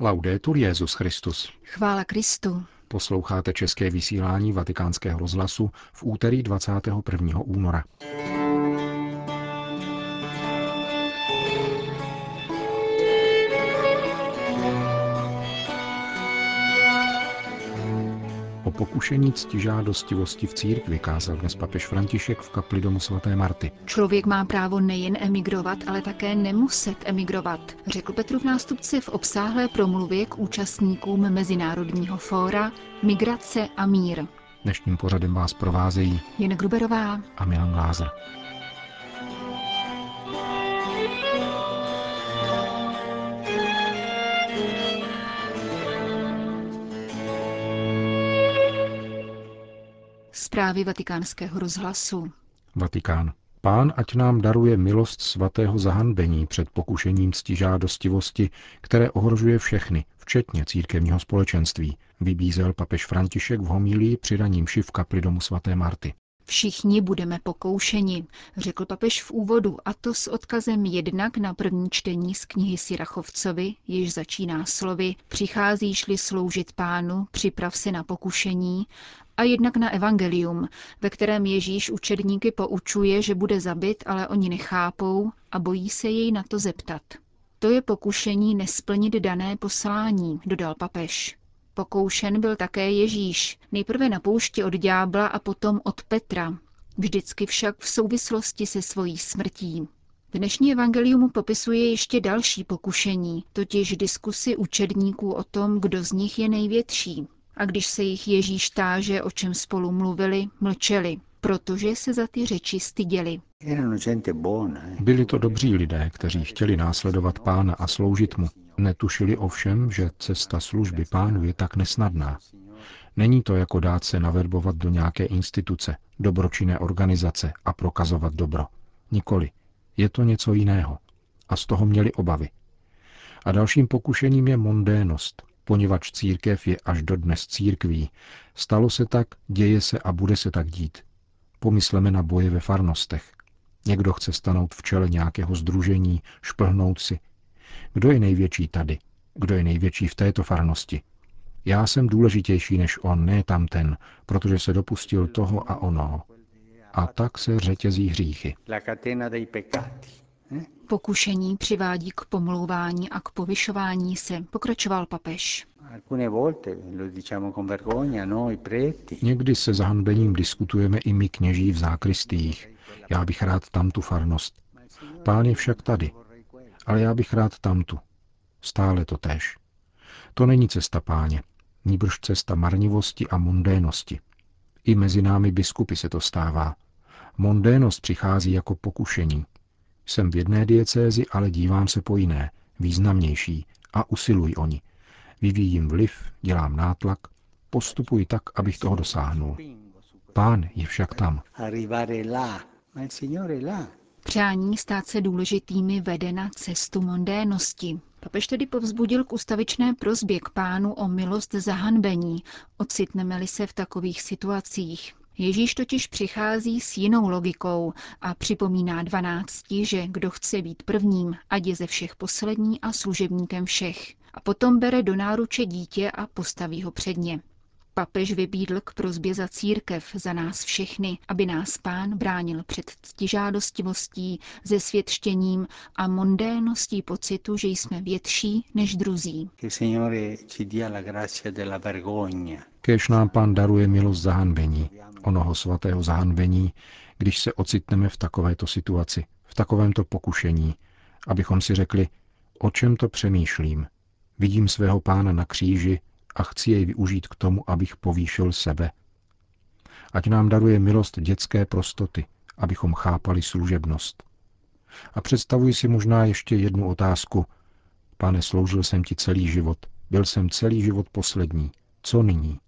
Laudetur Jezus Christus. Chvála Kristu. Posloucháte české vysílání Vatikánského rozhlasu v úterý 21. února. Pokušení ctižádostivosti v církvi kázal dnes papež František v kapli domu svaté Marty. Člověk má právo nejen emigrovat, ale také nemuset emigrovat, řekl Petrův nástupce v obsáhlé promluvě k účastníkům Mezinárodního fóra Migrace a mír. Dnešním pořadem vás provázejí Jen Gruberová a Milan Glázer. Zprávy vatikánského rozhlasu. Vatikán. Pán ať nám daruje milost svatého zahanbení před pokušením ctižádostivosti, které ohrožuje všechny, včetně církevního společenství, vybízel papež František v homílii při raním v kapli domu svaté Marty. Všichni budeme pokoušeni, řekl papež v úvodu, a to s odkazem jednak na první čtení z knihy Sirachovcovi, jež začíná slovy Přicházíš-li sloužit pánu, připrav se na pokušení, a jednak na evangelium, ve kterém Ježíš učedníky poučuje, že bude zabit, ale oni nechápou a bojí se jej na to zeptat. To je pokušení nesplnit dané poslání, dodal papež. Pokoušen byl také Ježíš, nejprve na poušti od ďábla a potom od Petra, vždycky však v souvislosti se svojí smrtí. Dnešní evangelium popisuje ještě další pokušení, totiž diskusy učedníků o tom, kdo z nich je největší. A když se jich Ježíš táže, o čem spolu mluvili, mlčeli, protože se za ty řeči styděli. Byli to dobří lidé, kteří chtěli následovat pána a sloužit mu. Netušili ovšem, že cesta služby pánu je tak nesnadná. Není to jako dát se naverbovat do nějaké instituce, dobročinné organizace a prokazovat dobro. Nikoli. Je to něco jiného. A z toho měli obavy. A dalším pokušením je mondénost, poněvadž církev je až dodnes církví. Stalo se tak, děje se a bude se tak dít. Pomysleme na boje ve farnostech. Někdo chce stanout v čele nějakého združení, šplhnout si. Kdo je největší tady? Kdo je největší v této farnosti? Já jsem důležitější než on, ne tamten, protože se dopustil toho a onoho. A tak se řetězí hříchy. Pokušení přivádí k pomlouvání a k povyšování se, pokračoval papež. Někdy se zahanbením diskutujeme i my kněží v zákristích. Já bych rád tamtu farnost. Pán je však tady. Ale já bych rád tamtu. Stále to též. To není cesta páně, níbrž cesta marnivosti a mundénosti. I mezi námi biskupy se to stává. Mondénost přichází jako pokušení, jsem v jedné diecézi, ale dívám se po jiné, významnější a usiluji o ní. Vyvíjím vliv, dělám nátlak, postupuji tak, abych toho dosáhnul. Pán je však tam. Přání stát se důležitými vede na cestu mondénosti. Papež tedy povzbudil k ustavičné prozbě k pánu o milost zahanbení, ocitneme-li se v takových situacích. Ježíš totiž přichází s jinou logikou a připomíná dvanácti, že kdo chce být prvním, ať je ze všech poslední a služebníkem všech. A potom bere do náruče dítě a postaví ho před ně. Papež vybídl k prozbě za církev, za nás všechny, aby nás pán bránil před ctižádostivostí, zesvětštěním a mondéností pocitu, že jsme větší než druzí. Kéž nám pán daruje milost zahanbení, onoho svatého zahanbení, když se ocitneme v takovéto situaci, v takovémto pokušení, abychom si řekli, o čem to přemýšlím. Vidím svého pána na kříži a chci jej využít k tomu, abych povýšil sebe. Ať nám daruje milost dětské prostoty, abychom chápali služebnost. A představuji si možná ještě jednu otázku. Pane, sloužil jsem ti celý život, byl jsem celý život poslední. Co nyní?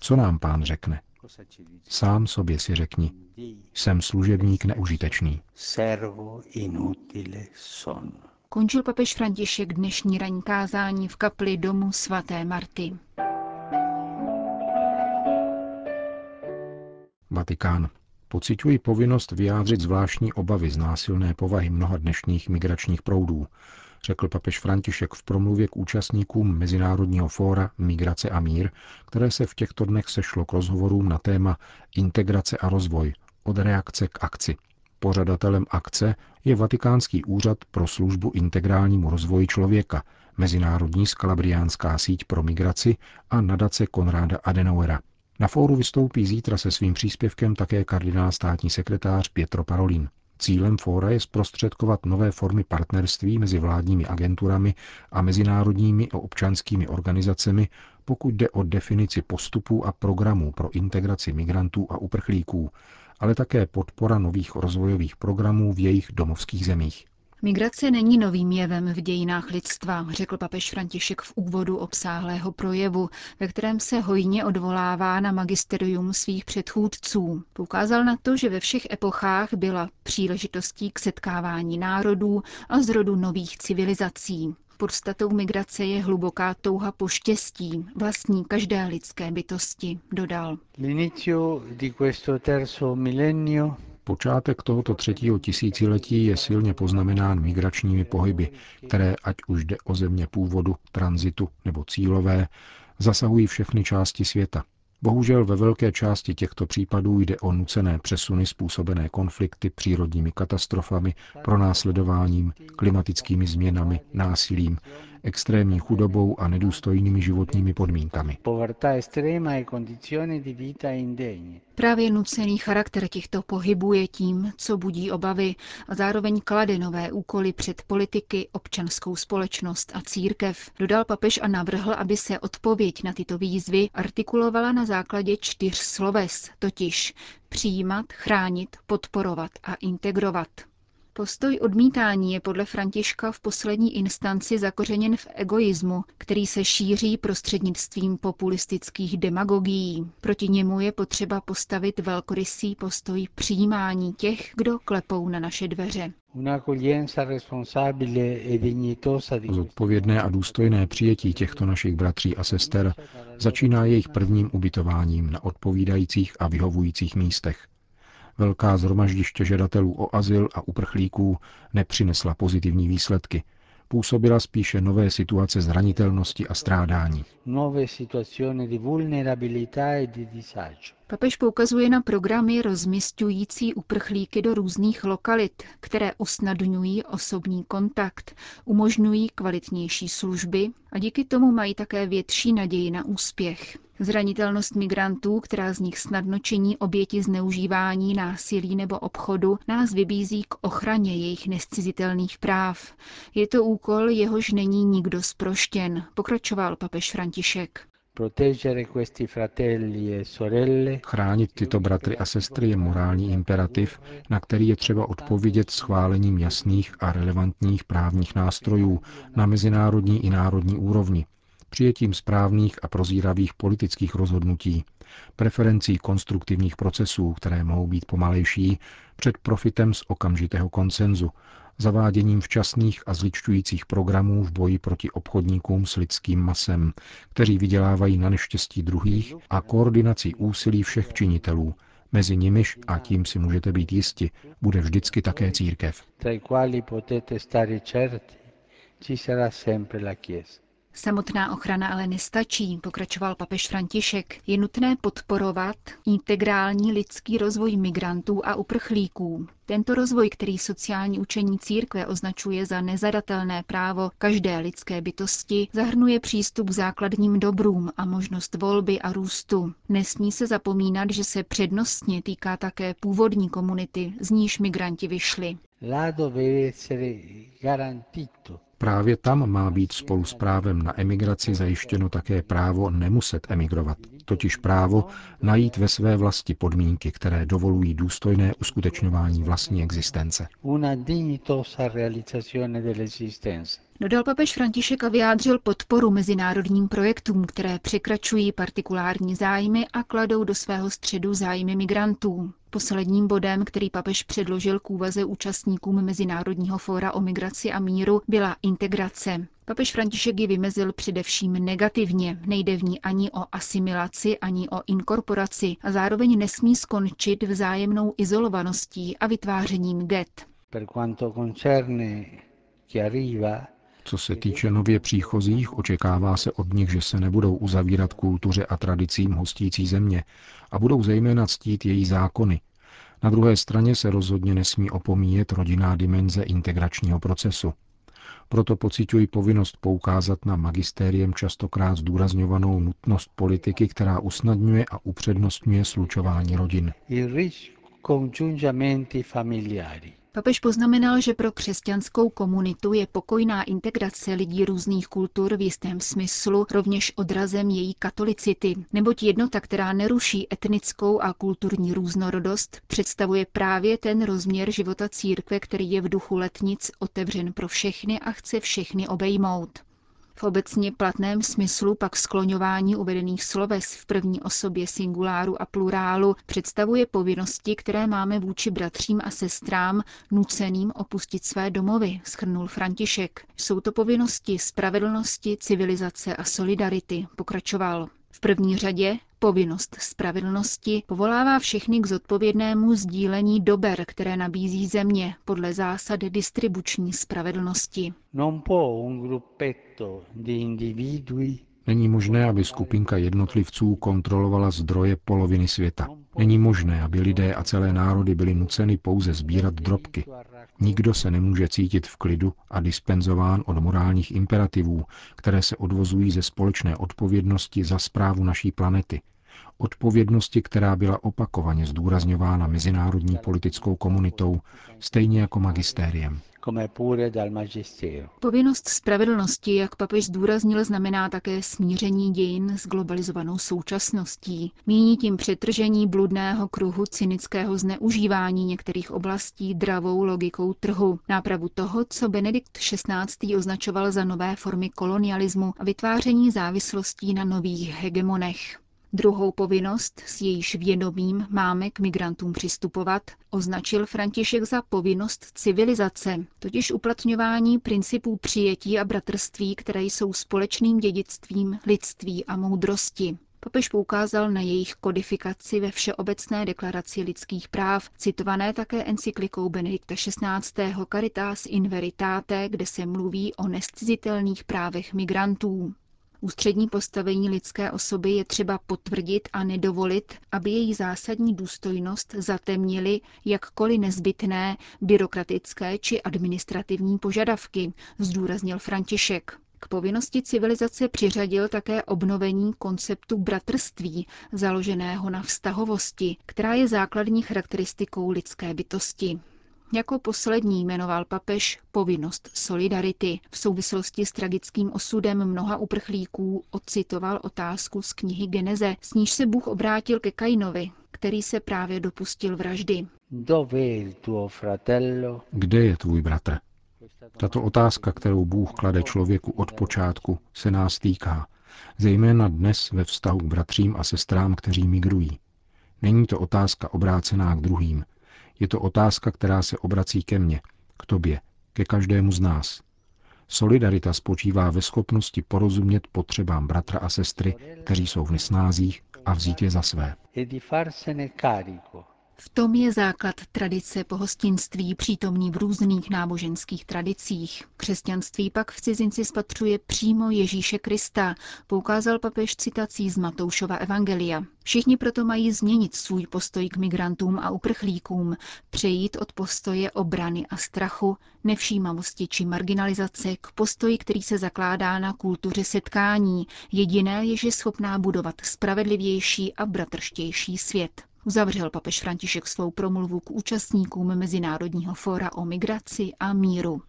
Co nám pán řekne? Sám sobě si řekni, jsem služebník neužitečný. Končil papež František dnešní ranní kázání v kapli domu svaté Marty. Vatikán. Pociťuji povinnost vyjádřit zvláštní obavy z násilné povahy mnoha dnešních migračních proudů, řekl papež František v promluvě k účastníkům Mezinárodního fóra Migrace a mír, které se v těchto dnech sešlo k rozhovorům na téma Integrace a rozvoj od reakce k akci. Pořadatelem akce je Vatikánský úřad pro službu integrálnímu rozvoji člověka, Mezinárodní skalabriánská síť pro migraci a nadace Konráda Adenauera. Na fóru vystoupí zítra se svým příspěvkem také kardinál státní sekretář Pietro Parolin. Cílem fóra je zprostředkovat nové formy partnerství mezi vládními agenturami a mezinárodními a občanskými organizacemi, pokud jde o definici postupů a programů pro integraci migrantů a uprchlíků, ale také podpora nových rozvojových programů v jejich domovských zemích. Migrace není novým jevem v dějinách lidstva, řekl papež František v úvodu obsáhlého projevu, ve kterém se hojně odvolává na magisterium svých předchůdců. Poukázal na to, že ve všech epochách byla příležitostí k setkávání národů a zrodu nových civilizací. Podstatou migrace je hluboká touha po štěstí, vlastní každé lidské bytosti, dodal. Počátek tohoto třetího tisíciletí je silně poznamenán migračními pohyby, které, ať už jde o země původu, tranzitu nebo cílové, zasahují všechny části světa. Bohužel ve velké části těchto případů jde o nucené přesuny způsobené konflikty, přírodními katastrofami, pronásledováním, klimatickými změnami, násilím, extrémní chudobou a nedůstojnými životními podmínkami. E Právě nucený charakter těchto pohybů je tím, co budí obavy a zároveň klade nové úkoly před politiky, občanskou společnost a církev. Dodal papež a navrhl, aby se odpověď na tyto výzvy artikulovala na základě čtyř sloves, totiž přijímat, chránit, podporovat a integrovat. Postoj odmítání je podle Františka v poslední instanci zakořeněn v egoismu, který se šíří prostřednictvím populistických demagogií. Proti němu je potřeba postavit velkorysý postoj přijímání těch, kdo klepou na naše dveře. E Zodpovědné a důstojné přijetí těchto našich bratří a sester začíná jejich prvním ubytováním na odpovídajících a vyhovujících místech velká zhromaždiště žadatelů o azyl a uprchlíků nepřinesla pozitivní výsledky. Působila spíše nové situace zranitelnosti a strádání. Papež poukazuje na programy rozmistující uprchlíky do různých lokalit, které usnadňují osobní kontakt, umožňují kvalitnější služby a díky tomu mají také větší naději na úspěch. Zranitelnost migrantů, která z nich snadno činí oběti zneužívání, násilí nebo obchodu, nás vybízí k ochraně jejich nescizitelných práv. Je to úkol, jehož není nikdo sproštěn, pokračoval papež František. E Chránit tyto bratry a sestry je morální imperativ, na který je třeba odpovědět schválením jasných a relevantních právních nástrojů na mezinárodní i národní úrovni, přijetím správných a prozíravých politických rozhodnutí, preferencí konstruktivních procesů, které mohou být pomalejší, před profitem z okamžitého konsenzu, zaváděním včasných a zličťujících programů v boji proti obchodníkům s lidským masem, kteří vydělávají na neštěstí druhých a koordinací úsilí všech činitelů, mezi nimiž, a tím si můžete být jisti, bude vždycky také církev. Samotná ochrana ale nestačí, pokračoval papež František. Je nutné podporovat integrální lidský rozvoj migrantů a uprchlíků. Tento rozvoj, který sociální učení církve označuje za nezadatelné právo každé lidské bytosti, zahrnuje přístup k základním dobrům a možnost volby a růstu. Nesmí se zapomínat, že se přednostně týká také původní komunity, z níž migranti vyšli. Právě tam má být spolu s právem na emigraci zajištěno také právo nemuset emigrovat, totiž právo najít ve své vlasti podmínky, které dovolují důstojné uskutečňování vlastní existence. Dodal papež František a vyjádřil podporu mezinárodním projektům, které překračují partikulární zájmy a kladou do svého středu zájmy migrantů. Posledním bodem, který papež předložil k úvaze účastníkům Mezinárodního fóra o migraci a míru, byla integrace. Papež František ji vymezil především negativně. Nejde v ní ani o asimilaci, ani o inkorporaci a zároveň nesmí skončit vzájemnou izolovaností a vytvářením get. Per quanto concerne chi arriva, Co se týče nově příchozích, očekává se od nich, že se nebudou uzavírat kultuře a tradicím hostící země a budou zejména ctít její zákony. Na druhé straně se rozhodně nesmí opomíjet rodinná dimenze integračního procesu. Proto pocituji povinnost poukázat na magistériem častokrát zdůrazňovanou nutnost politiky, která usnadňuje a upřednostňuje slučování rodin. Papež poznamenal, že pro křesťanskou komunitu je pokojná integrace lidí různých kultur v jistém smyslu rovněž odrazem její katolicity, neboť jednota, která neruší etnickou a kulturní různorodost, představuje právě ten rozměr života církve, který je v duchu letnic otevřen pro všechny a chce všechny obejmout. V obecně platném smyslu pak skloňování uvedených sloves v první osobě singuláru a plurálu představuje povinnosti, které máme vůči bratřím a sestrám nuceným opustit své domovy, schrnul František. Jsou to povinnosti spravedlnosti, civilizace a solidarity, pokračoval. V první řadě povinnost spravedlnosti povolává všechny k zodpovědnému sdílení dober, které nabízí země podle zásad distribuční spravedlnosti. Není možné, aby skupinka jednotlivců kontrolovala zdroje poloviny světa. Není možné, aby lidé a celé národy byly nuceny pouze sbírat drobky. Nikdo se nemůže cítit v klidu a dispenzován od morálních imperativů, které se odvozují ze společné odpovědnosti za zprávu naší planety. Odpovědnosti, která byla opakovaně zdůrazňována mezinárodní politickou komunitou, stejně jako magistériem. Povinnost spravedlnosti, jak papež zdůraznil, znamená také smíření dějin s globalizovanou současností. Míní tím přetržení bludného kruhu cynického zneužívání některých oblastí dravou logikou trhu, nápravu toho, co Benedikt XVI. označoval za nové formy kolonialismu a vytváření závislostí na nových hegemonech. Druhou povinnost, s jejíž vědomím máme k migrantům přistupovat, označil František za povinnost civilizace, totiž uplatňování principů přijetí a bratrství, které jsou společným dědictvím lidství a moudrosti. Papež poukázal na jejich kodifikaci ve Všeobecné deklaraci lidských práv, citované také encyklikou Benedikta XVI. Caritas in Veritate, kde se mluví o nescizitelných právech migrantů. Ústřední postavení lidské osoby je třeba potvrdit a nedovolit, aby její zásadní důstojnost zatemnili jakkoliv nezbytné byrokratické či administrativní požadavky, zdůraznil František. K povinnosti civilizace přiřadil také obnovení konceptu bratrství, založeného na vztahovosti, která je základní charakteristikou lidské bytosti. Jako poslední jmenoval papež povinnost solidarity. V souvislosti s tragickým osudem mnoha uprchlíků ocitoval otázku z knihy Geneze, s níž se Bůh obrátil ke Kainovi, který se právě dopustil vraždy. Kde je tvůj bratr? Tato otázka, kterou Bůh klade člověku od počátku, se nás týká, zejména dnes ve vztahu k bratřím a sestrám, kteří migrují. Není to otázka obrácená k druhým, je to otázka, která se obrací ke mně, k tobě, ke každému z nás. Solidarita spočívá ve schopnosti porozumět potřebám bratra a sestry, kteří jsou v nesnázích a vzít je za své. V tom je základ tradice pohostinství přítomný v různých náboženských tradicích. Křesťanství pak v cizinci spatřuje přímo Ježíše Krista, poukázal papež citací z Matoušova Evangelia. Všichni proto mají změnit svůj postoj k migrantům a uprchlíkům, přejít od postoje obrany a strachu, nevšímavosti či marginalizace k postoji, který se zakládá na kultuře setkání. Jediné je schopná budovat spravedlivější a bratrštější svět. Uzavřel papež František svou promluvu k účastníkům Mezinárodního fóra o migraci a míru.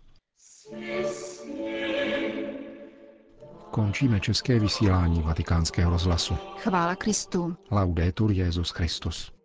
Končíme české vysílání vatikánského rozhlasu. Chvála Kristu. Laudetur Jezus Christus.